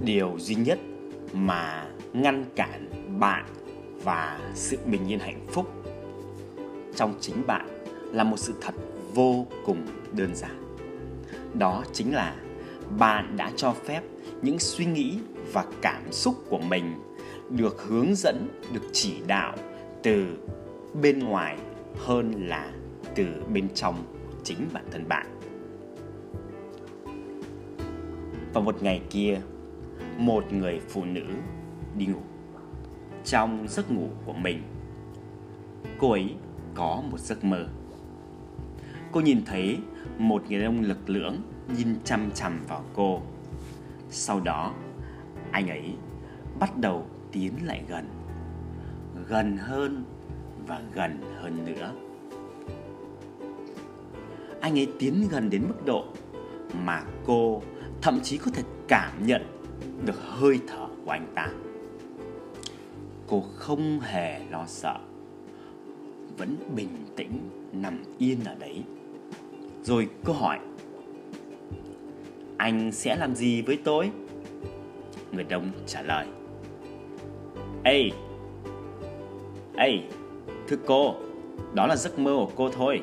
điều duy nhất mà ngăn cản bạn và sự bình yên hạnh phúc trong chính bạn là một sự thật vô cùng đơn giản. Đó chính là bạn đã cho phép những suy nghĩ và cảm xúc của mình được hướng dẫn, được chỉ đạo từ bên ngoài hơn là từ bên trong chính bản thân bạn. Vào một ngày kia một người phụ nữ đi ngủ trong giấc ngủ của mình. Cô ấy có một giấc mơ. Cô nhìn thấy một người đàn ông lực lưỡng nhìn chăm chăm vào cô. Sau đó, anh ấy bắt đầu tiến lại gần gần hơn và gần hơn nữa. Anh ấy tiến gần đến mức độ mà cô thậm chí có thể cảm nhận được hơi thở của anh ta. Cô không hề lo sợ, vẫn bình tĩnh nằm yên ở đấy. Rồi cô hỏi, anh sẽ làm gì với tôi? Người đông trả lời, ê ê, thưa cô, đó là giấc mơ của cô thôi.